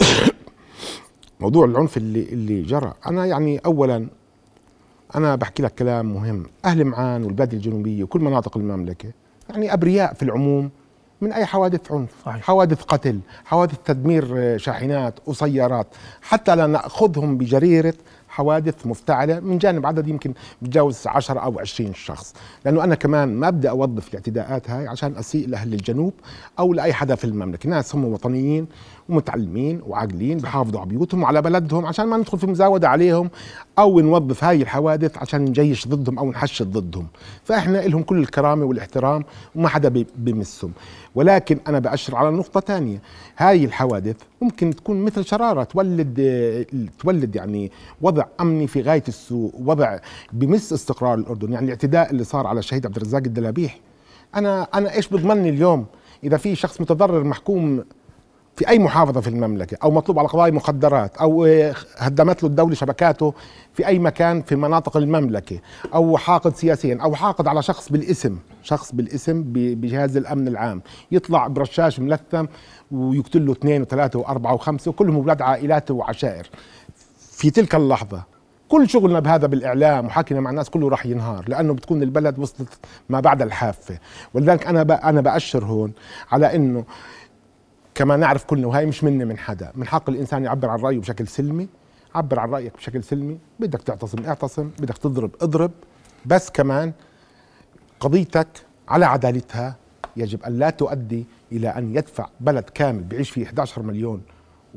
[coughs] موضوع العنف اللي اللي جرى. أنا يعني اولا أنا بحكي لك كلام مهم. أهل معان والباديه الجنوبية وكل مناطق المملكة يعني أبرياء في العموم من أي حوادث عنف صحيح. حوادث قتل حوادث تدمير شاحنات وسيارات حتى لا نأخذهم بجريرة حوادث مفتعلة من جانب عدد يمكن بتجاوز 10 أو 20 شخص. لأنه أنا كمان ما بدي أوظف الاعتداءات هاي عشان أسيء لأهل الجنوب أو لأي حدا في المملكة. ناس هم وطنيين ومتعلمين وعاقلين بحافظوا على بيوتهم وعلى بلدهم عشان ما ندخل في مزاودة عليهم أو نوظف هاي الحوادث عشان نجيش ضدهم أو نحشد ضدهم. فإحنا لهم كل الكرامة والاحترام وما حدا بمسهم. ولكن أنا بأشر على نقطة ثانية هاي الحوادث ممكن تكون مثل شرارة تولد تولد يعني وضع أمني في غاية السوء وضع بمس استقرار الأردن يعني الاعتداء اللي صار على الشهيد عبد الرزاق الدلابيح. أنا أنا إيش بضمني اليوم؟ إذا في شخص متضرر محكوم في أي محافظة في المملكة أو مطلوب على قضايا مخدرات أو آه، هدمت له الدولة شبكاته في أي مكان في مناطق المملكة أو حاقد سياسيا أو حاقد على شخص بالاسم شخص بالاسم بجهاز الأمن العام. يطلع برشاش ملثم ويقتل له اثنين وثلاثة وأربعة وخمسة وكلهم أولاد عائلاته وعشائر. في تلك اللحظة كل شغلنا بهذا بالإعلام وحكينا مع الناس كله راح ينهار لأنه بتكون البلد وصلت ما بعد الحافة. ولذلك أنا أنا بأشر هون على إنه كما نعرف كلنا وهي مش مني من حدا. من حق الإنسان يعبر عن رأيه بشكل سلمي عبر عن رأيك بشكل سلمي. بدك تعتصم اعتصم. بدك تضرب اضرب. بس كمان قضيتك على عدالتها يجب أن لا تؤدي إلى أن يدفع بلد كامل بيعيش فيه 11 مليون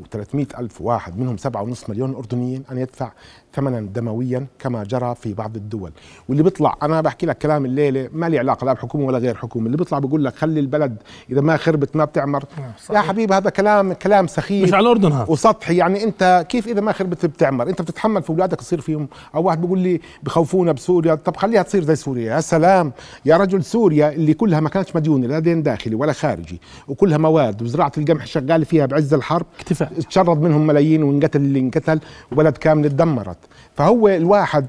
و300 ألف واحد منهم 7.5 مليون أردنيين أن يدفع ثمنا دمويا كما جرى في بعض الدول. واللي بيطلع أنا بحكي لك كلام الليلة ما لي علاقة لا بحكومة ولا غير حكومة. اللي بيطلع بيقول لك خلي البلد إذا ما خربت ما بتعمر. نعم، صحيح. يا حبيبي هذا كلام كلام سخيف مش على الأردن هذا. وسطحي. يعني أنت كيف إذا ما خربت بتعمر؟ أنت بتتحمل في أولادك يصير فيهم؟ أو واحد بيقول لي بخوفونا بسوريا. طب خليها تصير زي سوريا. يا سلام. يا رجل سوريا اللي كلها ما كانتش مديونة لا دين داخلي ولا خارجي وكلها مواد وزراعة القمح شغالة فيها بعز الحرب. اكتفاء تشرد منهم ملايين وانقتل اللي انقتل. وبلد كامل تدمرت فهو الواحد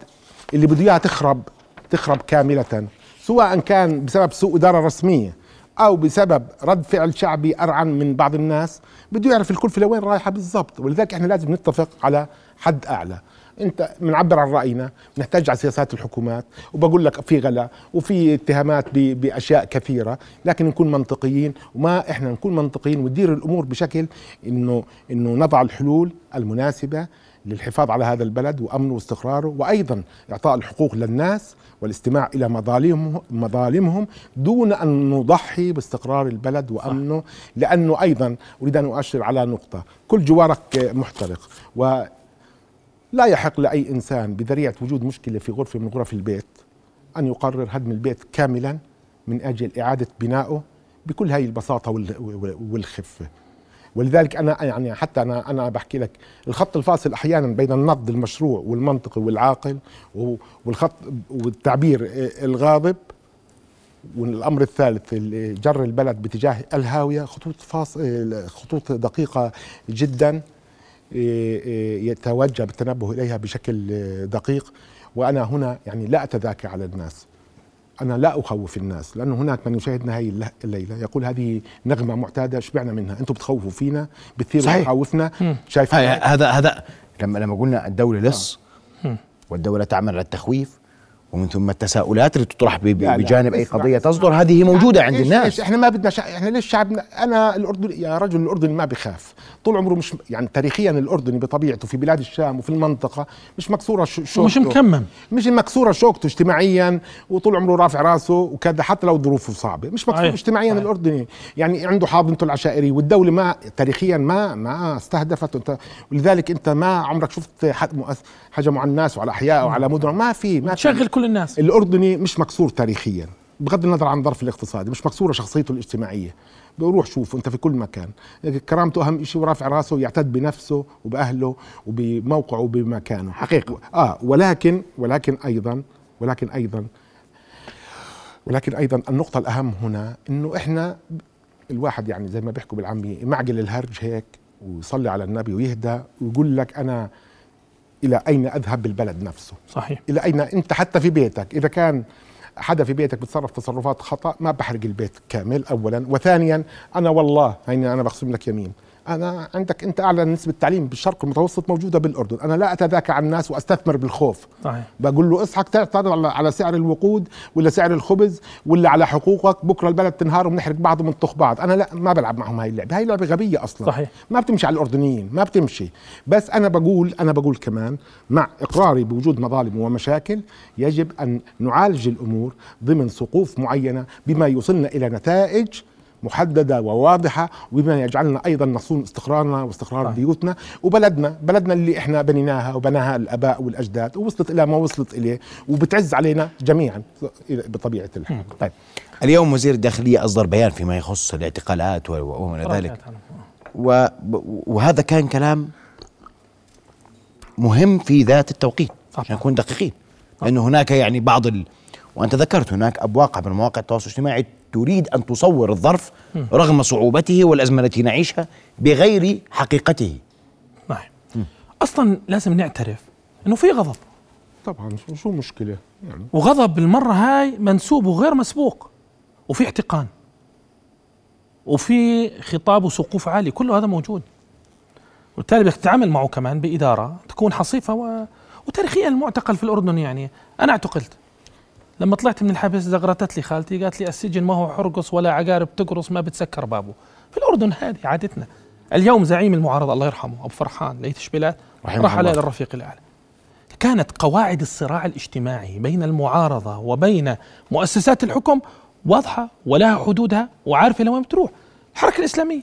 اللي بده اياها تخرب تخرب كاملة سواء كان بسبب سوء إدارة رسمية أو بسبب رد فعل شعبي أرعن من بعض الناس بده يعرف الكلفة لوين رايحة بالضبط ولذلك إحنا لازم نتفق على حد أعلى. أنت بنعبر عن رأينا بنحتاج على سياسات الحكومات وبقول لك في غلا وفي اتهامات بأشياء كثيرة لكن نكون منطقيين وما إحنا نكون منطقيين وندير الأمور بشكل إنه إنه نضع الحلول المناسبة للحفاظ على هذا البلد وأمنه واستقراره وأيضا إعطاء الحقوق للناس والاستماع إلى مظالمهم مظالمهم دون أن نضحي باستقرار البلد وأمنه لأنه أيضا أريد أن أؤشر على نقطة. كل جوارك محترق و لا يحق لأي إنسان بذريعة وجود مشكلة في غرفة من غرف البيت أن يقرر هدم البيت كاملا من أجل إعادة بنائه بكل هذه البساطة والخفة. ولذلك أنا يعني حتى أنا أنا بحكي لك الخط الفاصل أحيانا بين النقد المشروع والمنطقي والعاقل والخط والتعبير الغاضب والأمر الثالث اللي جر البلد باتجاه الهاوية خطوط فاصل خطوط دقيقة جدا إيه، إيه، يتوجه بالتنبه إليها بشكل دقيق وأنا هنا يعني لا اتذاكى على الناس. أنا لا أخوف الناس لأنه هناك من يشاهدنا هذه الليلة يقول هذه نغمة معتادة شبعنا منها؟ أنتم بتخوفوا فينا بتثيروا مخاوفنا شايف هذا هذا لما لما قلنا الدولة لص آه. والدولة تعمل على التخويف ومن ثم التساؤلات اللي تطرح بجانب أي قضية تصدر. هذه موجودة عند الناس. إيش إحنا ما بدنا شا... إحنا ليش شعبنا أنا الاردن يا رجل الأردني ما بخاف. طول عمره مش يعني تاريخيا الأردني بطبيعته في بلاد الشام وفي المنطقة مش مكسورة شوكته. مش مكمم. مش مكسورة شوكته اجتماعيا وطول عمره رافع راسه وكذا حتى لو ظروفه صعبة. مش مكسور اجتماعيا أيه. الأردني. يعني عنده حاضنته العشائريه والدولة ما تاريخيا ما ما استهدفت. أنت ولذلك أنت ما عمرك شفت حد هجموا على الناس وعلى أحياء وعلى مدن. ما في ما تشغل كل الناس. الأردني مش مكسور تاريخيا بغض النظر عن الظرف الاقتصادي مش مكسورة شخصيته الاجتماعية. بروح شوف أنت في كل مكان. كرامته أهم شيء ورافع راسه يعتد بنفسه وبأهله وبموقعه وبمكانه. حقيقة. آه ولكن ولكن أيضا ولكن أيضا ولكن أيضا النقطة الأهم هنا إنه إحنا الواحد يعني زي ما بيحكوا بالعامية معقل الهرج هيك ويصلي على النبي ويهدى ويقول لك أنا إلى أين أذهب بالبلد نفسه؟ صحيح. إلى أين؟ أنت حتى في بيتك. إذا كان حدا في بيتك بتصرف تصرفات خطأ ما بحرق البيت كامل اولا. وثانيا أنا والله هيني أنا بقسم لك يمين. أنا عندك أنت أعلى نسبة تعليم بالشرق المتوسط موجودة بالأردن. أنا لا اتذاكى عن الناس وأستثمر بالخوف. صحيح. بقول له اصحك تعترض على سعر الوقود ولا سعر الخبز ولا على حقوقك بكرة البلد تنهار وبنحرق بعض وبنطخ بعض. أنا لا ما بلعب معهم هاي اللعبة. هاي لعبة غبية أصلا. صحيح. ما بتمشي على الأردنيين ما بتمشي. بس أنا بقول أنا بقول كمان مع إقراري بوجود مظالم ومشاكل يجب أن نعالج الأمور ضمن سقوف معينة بما يوصلنا إلى نتائج محددة وواضحة وبما يجعلنا أيضا نصون استقرارنا واستقرار بيوتنا وبلدنا بلدنا اللي إحنا بنيناها وبناها الأباء والأجداد ووصلت إلى ما وصلت إليه وبتعز علينا جميعا بطبيعة الحال. طيب. اليوم وزير الداخلية أصدر بيان فيما يخص الاعتقالات وما إلى ذلك. وهذا كان كلام مهم في ذات التوقيت عشان نكون دقيقين. لأنه هناك يعني بعض ال... وأنت ذكرت هناك أبواق من مواقع التواصل الاجتماعي تريد أن تصور الظرف رغم صعوبته والازمه التي نعيشها بغير حقيقته. نعم. أصلا لازم نعترف إنه في غضب. طبعا شو- مشكلة؟ يعني. وغضب بالمرة هاي منسوب وغير مسبوق. وفي احتقان. وفي خطاب وسقوف عالي. كله هذا موجود. وبالتالي بدك تتعامل معه كمان بإدارة تكون حصيفة و... وتاريخيا المعتقل في الأردن يعني. أنا اعتقلت. لما طلعت من الحبس زغرتت لي خالتي قالت لي السجن ما هو حرقص ولا عقارب تقرص ما بتسكر بابه في الأردن هذه عادتنا. اليوم زعيم المعارضة الله يرحمه أبو فرحان ليت شبيلات رحمه راح عليه الله. للرفيق الأعلى. كانت قواعد الصراع الاجتماعي بين المعارضة وبين مؤسسات الحكم واضحة ولها حدودها وعارفة لوين بتروح. الحركة الإسلامية.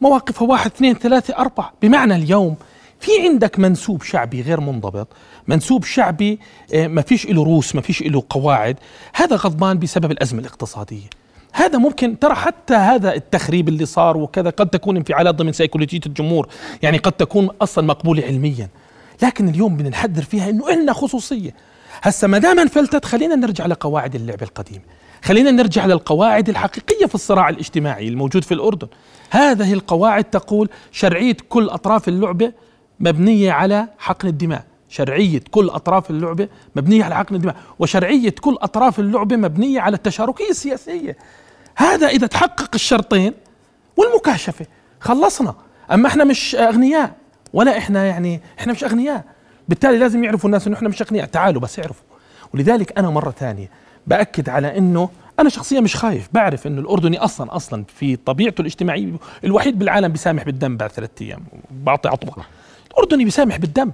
مواقفها واحد اثنين ثلاثة أربعة. بمعنى اليوم في عندك منسوب شعبي غير منضبط منسوب شعبي آه، ما فيش له روس ما فيش له قواعد. هذا غضبان بسبب الأزمة الاقتصادية. هذا ممكن ترى حتى هذا التخريب اللي صار وكذا قد تكون انفعالات ضمن سيكولوجية الجمهور يعني قد تكون أصلا مقبولة علميا. لكن اليوم بدنا نحذر فيها إنه إلنا خصوصية. هسه ما دام انفلتت خلينا نرجع لقواعد اللعب القديمه خلينا نرجع للقواعد الحقيقية في الصراع الاجتماعي الموجود في الأردن. هذه القواعد تقول شرعية كل أطراف اللعبة مبنية على حقن الدماء. شرعية كل أطراف اللعبة مبنية على حقن الدماء وشرعية كل أطراف اللعبة مبنية على التشاركية السياسية. هذا إذا تحقق الشرطين والمكاشفة خلصنا. أما إحنا مش أغنياء ولا إحنا يعني إحنا مش أغنياء. بالتالي لازم يعرفوا الناس إنه إحنا مش أغنياء. تعالوا بس اعرفوا. ولذلك أنا مرة ثانية بأكد على إنه أنا شخصيا مش خايف. بعرف إنه الأردني أصلا أصلا في طبيعته الاجتماعيه الوحيد بالعالم بيسامح بالدم بعد ثلاثة أيام. بعطي عطوه الأردني بيسامح بالدم.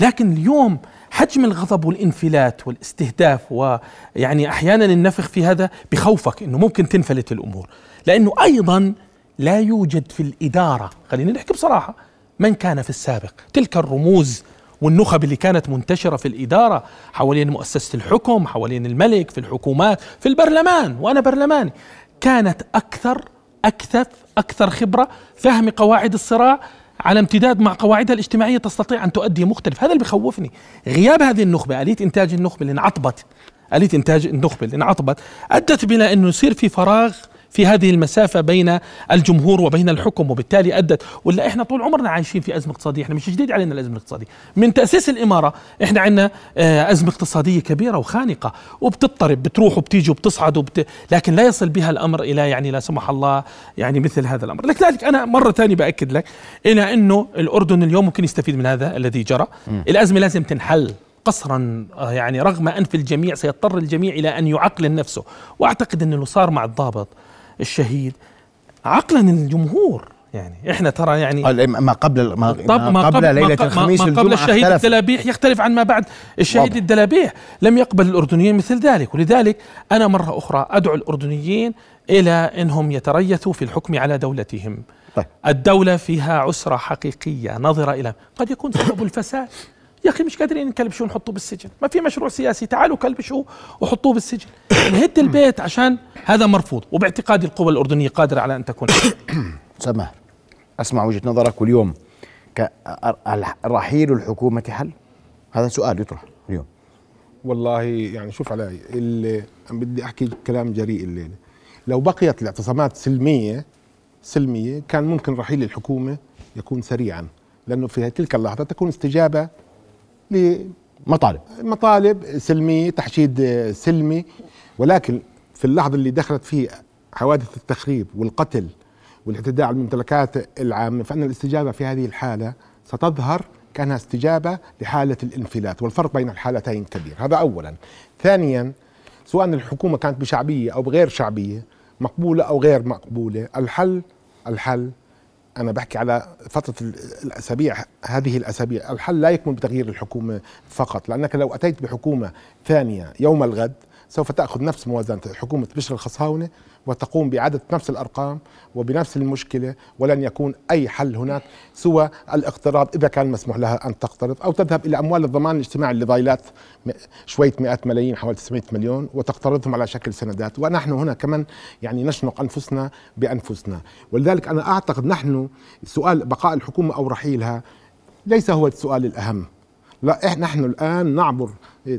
لكن اليوم حجم الغضب والانفلات والاستهداف ويعني أحيانا النفخ في هذا بخوفك إنه ممكن تنفلت الأمور. لأنه أيضا لا يوجد في الإدارة خلينا نحكي بصراحة من كان في السابق. تلك الرموز والنخب اللي كانت منتشرة في الإدارة حوالين مؤسسة الحكم حوالين الملك في الحكومات في البرلمان. وأنا برلماني. كانت أكثر أكثف أكثر خبرة فهم قواعد الصراع على امتداد مع قواعدها الاجتماعية تستطيع أن تؤدي مختلف. هذا اللي بخوفني غياب هذه النخبة اليه إنتاج النخبة اللي انعطبت اليه إنتاج النخبة اللي انعطبت أدت بنا انه يصير في فراغ في هذه المسافة بين الجمهور وبين الحكم وبالتالي أدت. ولا إحنا طول عمرنا عايشين في أزمة اقتصادية إحنا مش جديد علينا الأزمة الاقتصادية. من تأسيس الإمارة إحنا عندنا آه، أزمة اقتصادية كبيرة وخانقة وبتضطرب بتروح وبتيجي وبتصعد وبت... لكن لا يصل بها الأمر إلى يعني لا سمح الله يعني مثل هذا الأمر. لذلك أنا مرة ثانية بأكد لك إلى أنه الأردن اليوم ممكن يستفيد من هذا الذي جرى. الأزمة لازم تنحل قصرا آه، يعني رغم انف الجميع سيضطر الجميع إلى أن يعقلن نفسه. وأعتقد ان اللي صار مع الضابط الشهيد عقلا الجمهور. يعني إحنا ترى يعني قال ما قبل ما, ما قبل ليلة ما- الخميس ما قبل الشهيد الدلابيح يختلف عن ما بعد. الشهيد واضح. الدلابيح لم يقبل الأردنيين مثل ذلك ولذلك أنا مرة أخرى أدعو الأردنيين إلى أنهم يتريثوا في الحكم على دولتهم. طيب. الدولة فيها عسرة حقيقية ناظرة إلى قد يكون سبب الفساد. يا أخي مش قادرين نكلبشوه ونحطوه بالسجن. ما في مشروع سياسي تعالوا كلبشوه وحطوه بالسجن. نهد البيت عشان هذا مرفوض وباعتقادي القوى الأردنية قادرة على أن تكون. سماح أسمع وجهة نظرك واليوم رحيل الحكومة حل؟ هذا سؤال يطرح اليوم. والله يعني شوف علي اللي بدي أحكي كلام جريء الليلة. لو بقيت الاعتصامات سلمية سلمية كان ممكن رحيل الحكومة يكون سريعا لأنه في تلك اللحظة تكون استجابة مطالب لمطالب سلميه تحشيد سلمي. ولكن في اللحظة اللي دخلت فيه حوادث التخريب والقتل والاعتداء على الممتلكات العامة فإن الاستجابة في هذه الحالة ستظهر كأنها استجابة لحالة الانفلات والفرق بين الحالتين كبير. هذا اولا. ثانيا سواء الحكومة كانت بشعبية أو بغير شعبية مقبولة أو غير مقبولة الحل الحل أنا بحكي على فترة ال- الأسابيع هذه الأسابيع. الحل لا يكمن بتغيير الحكومة فقط لأنك لو أتيت بحكومة ثانية يوم الغد سوف تأخذ نفس موازنة حكومة بشر الخصاونه وتقوم بإعادة نفس الأرقام وبنفس المشكلة ولن يكون أي حل هناك سوى الاقتراض إذا كان مسموح لها أن تقترض أو تذهب إلى أموال الضمان الاجتماعي اللي ضايلات شوية مئات ملايين حوالي 900 مليون وتقترضهم على شكل سندات. ونحن هنا كمان يعني نشنق أنفسنا بأنفسنا. ولذلك أنا أعتقد نحن سؤال بقاء الحكومة أو رحيلها ليس هو السؤال الأهم. لا نحن الآن نعبر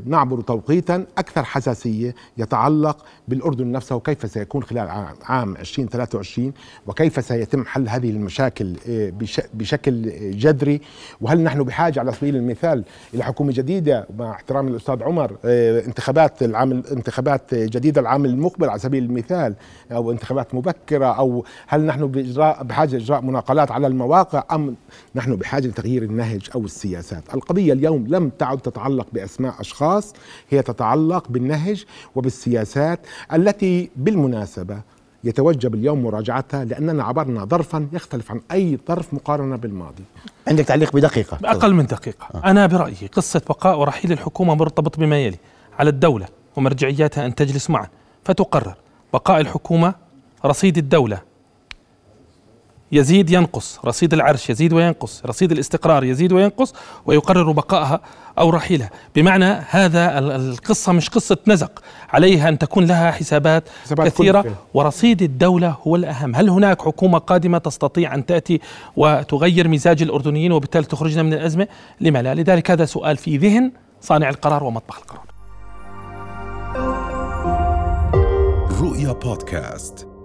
نعبر توقيتا أكثر حساسية يتعلق بالأردن نفسه وكيف سيكون خلال عام 2023 وكيف سيتم حل هذه المشاكل آه، بشكل جذري. وهل نحن بحاجة على سبيل المثال إلى حكومة جديدة مع احترام الأستاذ عمر آه، انتخابات العام انتخابات جديدة العام المقبل على سبيل المثال أو انتخابات مبكرة أو هل نحن بحاجة إجراء مناقلات على المواقع أم نحن بحاجة لتغيير النهج أو السياسات؟ القضية اليوم لم تعد تتعلق بأسماء أشخاص. هي تتعلق بالنهج وبالسياسات التي بالمناسبة يتوجب اليوم مراجعتها لأننا عبرنا ظرفا يختلف عن أي ظرف مقارنة بالماضي. عندك تعليق بدقيقة. أقل من دقيقة. آه. أنا برأيي قصة بقاء ورحيل الحكومة مرتبط بما يلي على الدولة ومرجعياتها أن تجلس معا. فتقرر بقاء الحكومة رصيد الدولة يزيد ينقص رصيد العرش يزيد وينقص رصيد الاستقرار يزيد وينقص ويقرر بقائها أو رحيلها. بمعنى هذا القصة مش قصة نزق عليها أن تكون لها حسابات, حسابات كثيرة ورصيد الدولة هو الأهم. هل هناك حكومة قادمة تستطيع أن تأتي وتغير مزاج الأردنيين وبالتالي تخرجنا من الأزمة؟ لما لا. لذلك هذا سؤال في ذهن صانع القرار ومطبخ القرار. رؤيا بودكاست.